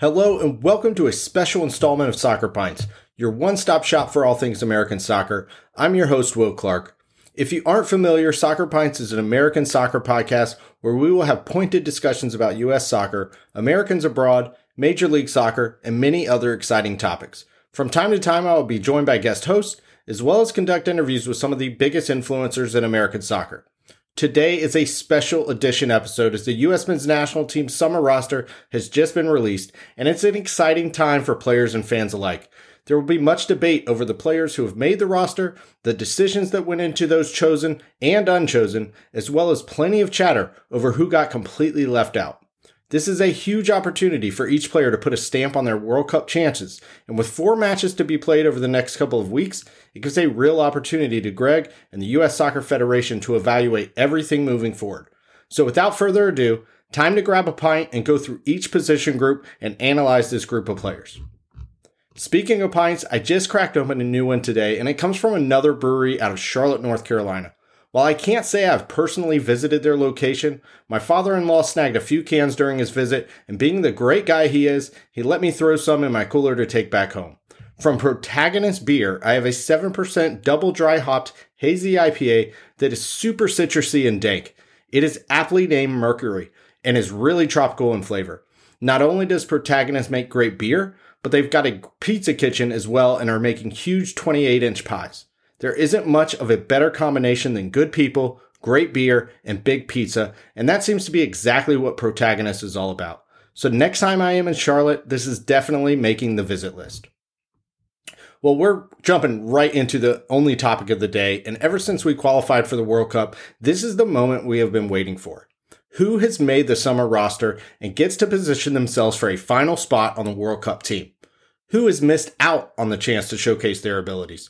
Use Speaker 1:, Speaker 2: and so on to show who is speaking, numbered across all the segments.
Speaker 1: Hello and welcome to a special installment of Soccer Pints, your one-stop shop for all things American soccer. I'm your host, Will Clark. If you aren't familiar, Soccer Pints is an American soccer podcast where we will have pointed discussions about U.S. soccer, Americans abroad, Major League Soccer, and many other exciting topics. From time to time, I will be joined by guest hosts, as well as conduct interviews with some of the biggest influencers in American soccer. Today is a special edition episode as the U.S. men's national team summer roster has just been released, and it's an exciting time for players and fans alike. There will be much debate over the players who have made the roster, the decisions that went into those chosen and unchosen, as well as plenty of chatter over who got completely left out. This is a huge opportunity for each player to put a stamp on their World Cup chances, and with four matches to be played over the next couple of weeks, it gives a real opportunity to Gregg and the U.S. Soccer Federation to evaluate everything moving forward. So without further ado, time to grab a pint and go through each position group and analyze this group of players. Speaking of pints, I just cracked open a new one today, and it comes from another brewery out of Charlotte, North Carolina. While I can't say I've personally visited their location, my father in law snagged a few cans during his visit, and being the great guy he is, he let me throw some in my cooler to take back home. From Protagonist Beer, I have a 7% double dry hopped hazy IPA that is super citrusy and dank. It is aptly named Mercury and is really tropical in flavor. Not only does Protagonist make great beer, but they've got a pizza kitchen as well and are making huge 28 inch pies. There isn't much of a better combination than good people, great beer, and big pizza, and that seems to be exactly what Protagonist is all about. So next time I am in Charlotte, this is definitely making the visit list. Well, we're jumping right into the only topic of the day, and ever since we qualified for the World Cup, this is the moment we have been waiting for. Who has made the summer roster and gets to position themselves for a final spot on the World Cup team? Who has missed out on the chance to showcase their abilities?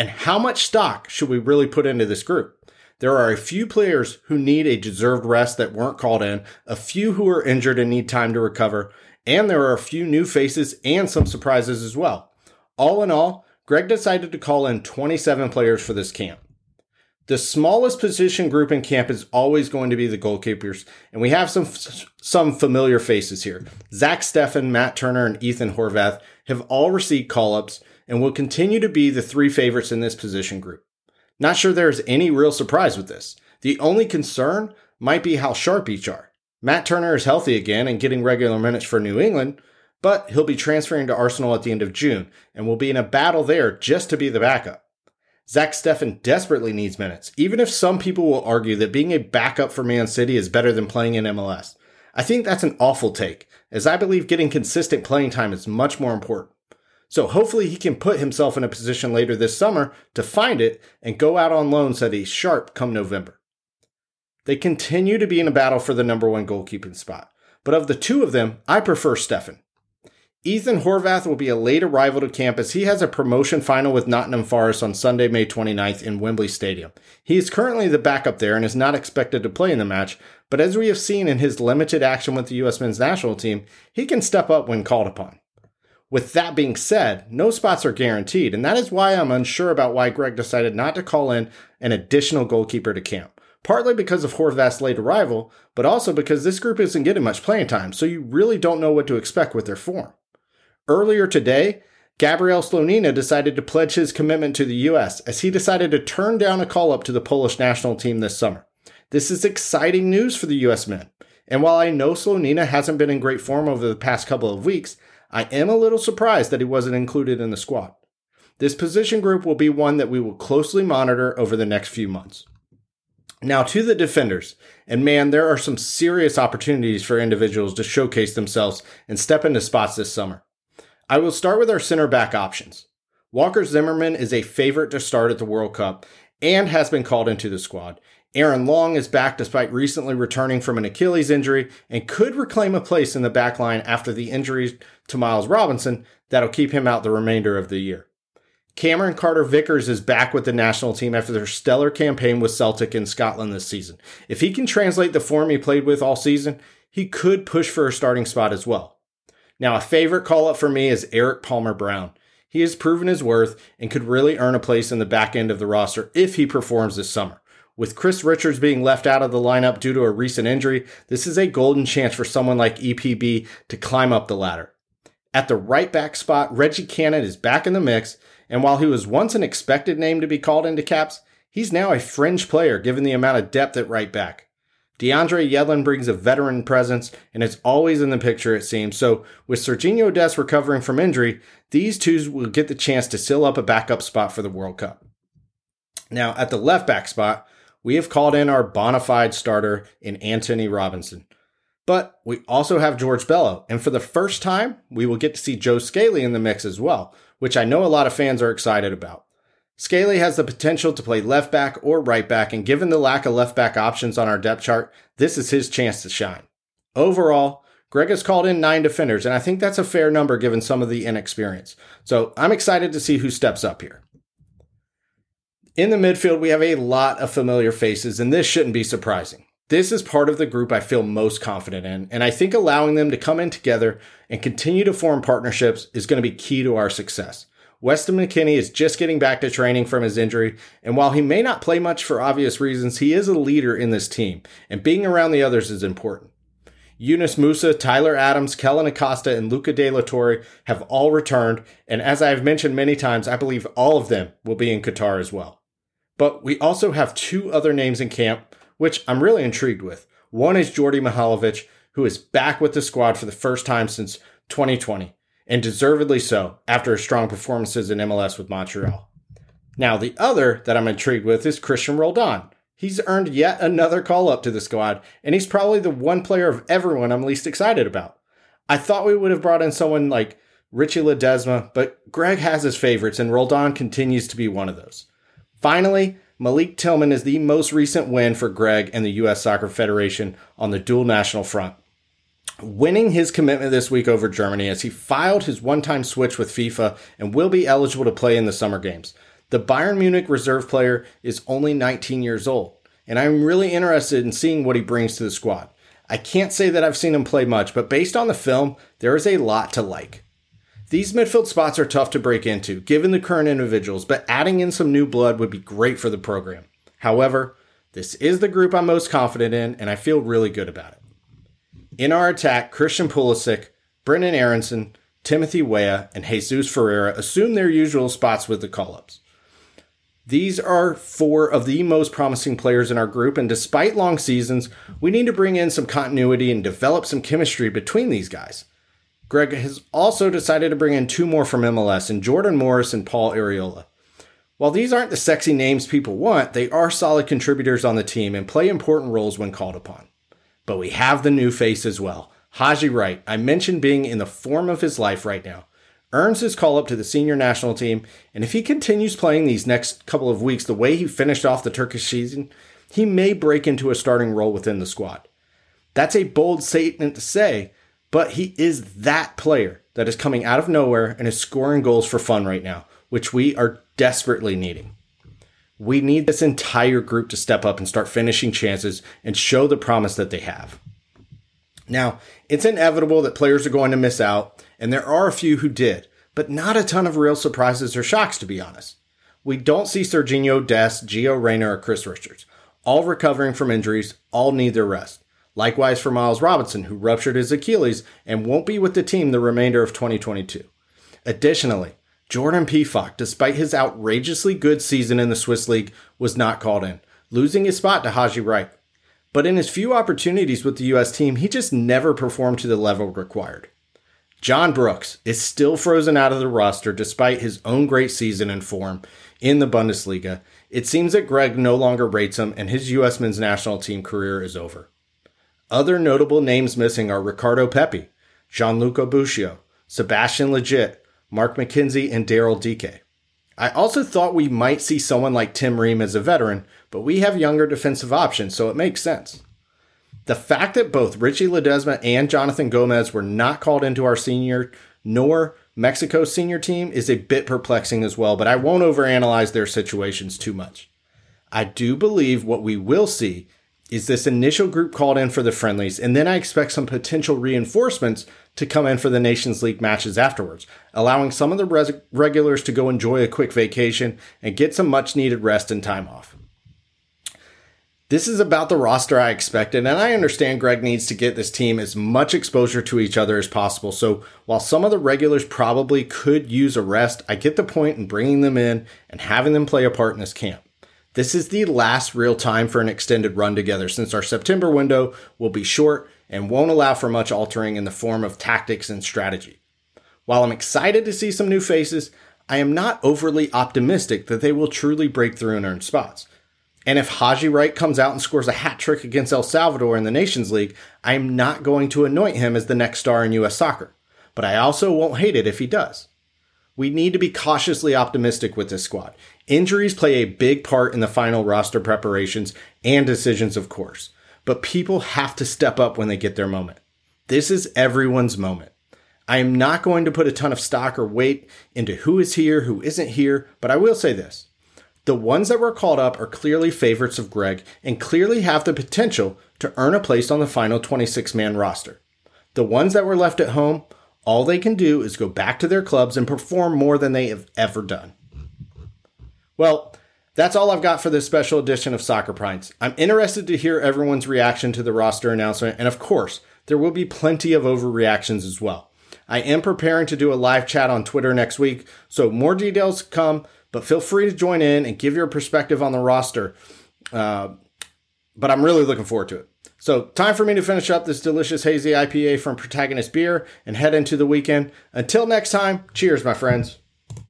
Speaker 1: And how much stock should we really put into this group? There are a few players who need a deserved rest that weren't called in, a few who are injured and need time to recover, and there are a few new faces and some surprises as well. All in all, Gregg decided to call in 27 players for this camp. The smallest position group in camp is always going to be the goalkeepers, and we have some some familiar faces here. Zach Steffen, Matt Turner, and Ethan Horvath have all received call-ups, and will continue to be the three favorites in this position group. Not sure there's any real surprise with this. The only concern might be how sharp each are. Matt Turner is healthy again and getting regular minutes for New England, but he'll be transferring to Arsenal at the end of June and will be in a battle there just to be the backup. Zach Steffen desperately needs minutes, even if some people will argue that being a backup for Man City is better than playing in MLS. I think that's an awful take, as I believe getting consistent playing time is much more important. So hopefully he can put himself in a position later this summer to find it and go out on loan so that he's sharp come November. They continue to be in a battle for the number one goalkeeping spot, but of the two of them, I prefer Steffen. Ethan Horvath will be a late arrival to campus. he has a promotion final with Nottingham Forest on Sunday, May 29th in Wembley Stadium. He is currently the backup there and is not expected to play in the match, but as we have seen in his limited action with the U.S. men's national team, he can step up when called upon. With that being said, no spots are guaranteed, and that is why I'm unsure about why Gregg decided not to call in an additional goalkeeper to camp. Partly because of Horvath's late arrival, but also because this group isn't getting much playing time, so you really don't know what to expect with their form. Earlier today, Gabriel Slonina decided to pledge his commitment to the U.S. as he decided to turn down a call up to the Polish national team this summer. This is exciting news for the U.S. men. And while I know Slonina hasn't been in great form over the past couple of weeks, I am a little surprised that he wasn't included in the squad. This position group will be one that we will closely monitor over the next few months. Now to the defenders, and man, there are some serious opportunities for individuals to showcase themselves and step into spots this summer. I will start with our center back options. Walker Zimmerman is a favorite to start at the World Cup and has been called into the squad. Aaron Long is back despite recently returning from an Achilles injury and could reclaim a place in the back line after the injury to Miles Robinson that'll keep him out the remainder of the year. Cameron Carter Vickers is back with the national team after their stellar campaign with Celtic in Scotland this season. If he can translate the form he played with all season, he could push for a starting spot as well. Now, a favorite call up for me is Eric Palmer Brown. He has proven his worth and could really earn a place in the back end of the roster if he performs this summer. With Chris Richards being left out of the lineup due to a recent injury, this is a golden chance for someone like EPB to climb up the ladder. At the right back spot, Reggie Cannon is back in the mix, and while he was once an expected name to be called into caps, he's now a fringe player given the amount of depth at right back. DeAndre Yedlin brings a veteran presence and is always in the picture, it seems. So, with Sergiño Dest recovering from injury, these two will get the chance to seal up a backup spot for the World Cup. Now, at the left back spot, we have called in our bona fide starter in Antonee Robinson. But we also have George Bello, and for the first time, we will get to see Joe Scally in the mix as well, which I know a lot of fans are excited about. Scally has the potential to play left back or right back, and given the lack of left back options on our depth chart, this is his chance to shine. Overall, Gregg has called in nine defenders, and I think that's a fair number given some of the inexperience. So I'm excited to see who steps up here. In the midfield, we have a lot of familiar faces, and this shouldn't be surprising. This is part of the group I feel most confident in, and I think allowing them to come in together and continue to form partnerships is going to be key to our success. Weston McKennie is just getting back to training from his injury, and while he may not play much for obvious reasons, he is a leader in this team, and being around the others is important. Yunus Musah, Tyler Adams, Kellyn Acosta, and Luca De La Torre have all returned, and as I have mentioned many times, I believe all of them will be in Qatar as well. But we also have two other names in camp, which I'm really intrigued with. One is Djordje Mihailovic, who is back with the squad for the first time since 2020 and deservedly so after his strong performances in MLS with Montreal. Now, the other that I'm intrigued with is Cristian Roldan. He's earned yet another call up to the squad, and he's probably the one player of everyone I'm least excited about. I thought we would have brought in someone like Richy Ledezma, but Gregg has his favorites, and Roldan continues to be one of those. Finally, Malik Tillman is the most recent win for Gregg and the U.S. Soccer Federation on the dual national front winning his commitment this week over Germany as he filed his one time switch with FIFA and will be eligible to play in the summer games. The Bayern Munich reserve player is only 19 years old, and I'm really interested in seeing what he brings to the squad. I can't say that I've seen him play much, but based on the film, there is a lot to like. These midfield spots are tough to break into, given the current individuals, but adding in some new blood would be great for the program. However, this is the group I'm most confident in, and I feel really good about it. In our attack, Christian Pulisic, Brenden Aaronson, Timothy Weah, and Jesus Ferreira assume their usual spots with the call ups. These are four of the most promising players in our group, and despite long seasons, we need to bring in some continuity and develop some chemistry between these guys. Gregg has also decided to bring in two more from MLS, and Jordan Morris and Paul Arriola. While these aren't the sexy names people want, they are solid contributors on the team and play important roles when called upon. But we have the new face as well. Haji Wright, I mentioned being in the form of his life right now, earns his call up to the senior national team, and if he continues playing these next couple of weeks the way he finished off the Turkish season, he may break into a starting role within the squad. That's a bold statement to say, but he is that player that is coming out of nowhere and is scoring goals for fun right now, which we are desperately needing. We need this entire group to step up and start finishing chances and show the promise that they have. Now, it's inevitable that players are going to miss out, and there are a few who did, but not a ton of real surprises or shocks, to be honest. We don't see Sergiño Dest, Gio Reyna, or Chris Richards. All recovering from injuries, all need their rest. Likewise for Miles Robinson, who ruptured his Achilles and won't be with the team the remainder of 2022. Additionally, Jordan Pefok, despite his outrageously good season in the Swiss League, was not called in, losing his spot to Haji Wright. But in his few opportunities with the U.S. team, he just never performed to the level required. John Brooks is still frozen out of the roster despite his own great season and form in the Bundesliga. It seems that Gregg no longer rates him and his U.S. men's national team career is over. Other notable names missing are Ricardo Pepi, Gianluca Busio, Sebastian Lletget, Mark McKenzie, and Daryl Dike. I also thought we might see someone like Tim Ream as a veteran, but we have younger defensive options, so it makes sense. The fact that both Richy Ledezma and Jonathan Gomez were not called into our senior nor Mexico's senior team is a bit perplexing as well, but I won't overanalyze their situations too much. I do believe what we will see is this initial group called in for the friendlies, and then I expect some potential reinforcements to come in for the Nations League matches afterwards, allowing some of the res- regulars to go enjoy a quick vacation and get some much needed rest and time off. This is about the roster I expected, and I understand Gregg needs to get this team as much exposure to each other as possible. So while some of the regulars probably could use a rest, I get the point in bringing them in and having them play a part in this camp. This is the last real time for an extended run together since our September window will be short and won't allow for much altering in the form of tactics and strategy. While I'm excited to see some new faces, I am not overly optimistic that they will truly break through and earn spots. And if Haji Wright comes out and scores a hat trick against El Salvador in the Nations League, I am not going to anoint him as the next star in U.S. soccer. But I also won't hate it if he does. We need to be cautiously optimistic with this squad. Injuries play a big part in the final roster preparations and decisions, of course. But people have to step up when they get their moment. This is everyone's moment. I am not going to put a ton of stock or weight into who is here, who isn't here, but I will say this. The ones that were called up are clearly favorites of Gregg and clearly have the potential to earn a place on the final 26 man roster. The ones that were left at home, all they can do is go back to their clubs and perform more than they have ever done. Well, that's all I've got for this special edition of Soccer Pints. I'm interested to hear everyone's reaction to the roster announcement, and of course, there will be plenty of overreactions as well. I am preparing to do a live chat on Twitter next week, so more details come but feel free to join in and give your perspective on the roster. Uh, but I'm really looking forward to it. So, time for me to finish up this delicious hazy IPA from Protagonist Beer and head into the weekend. Until next time, cheers, my friends.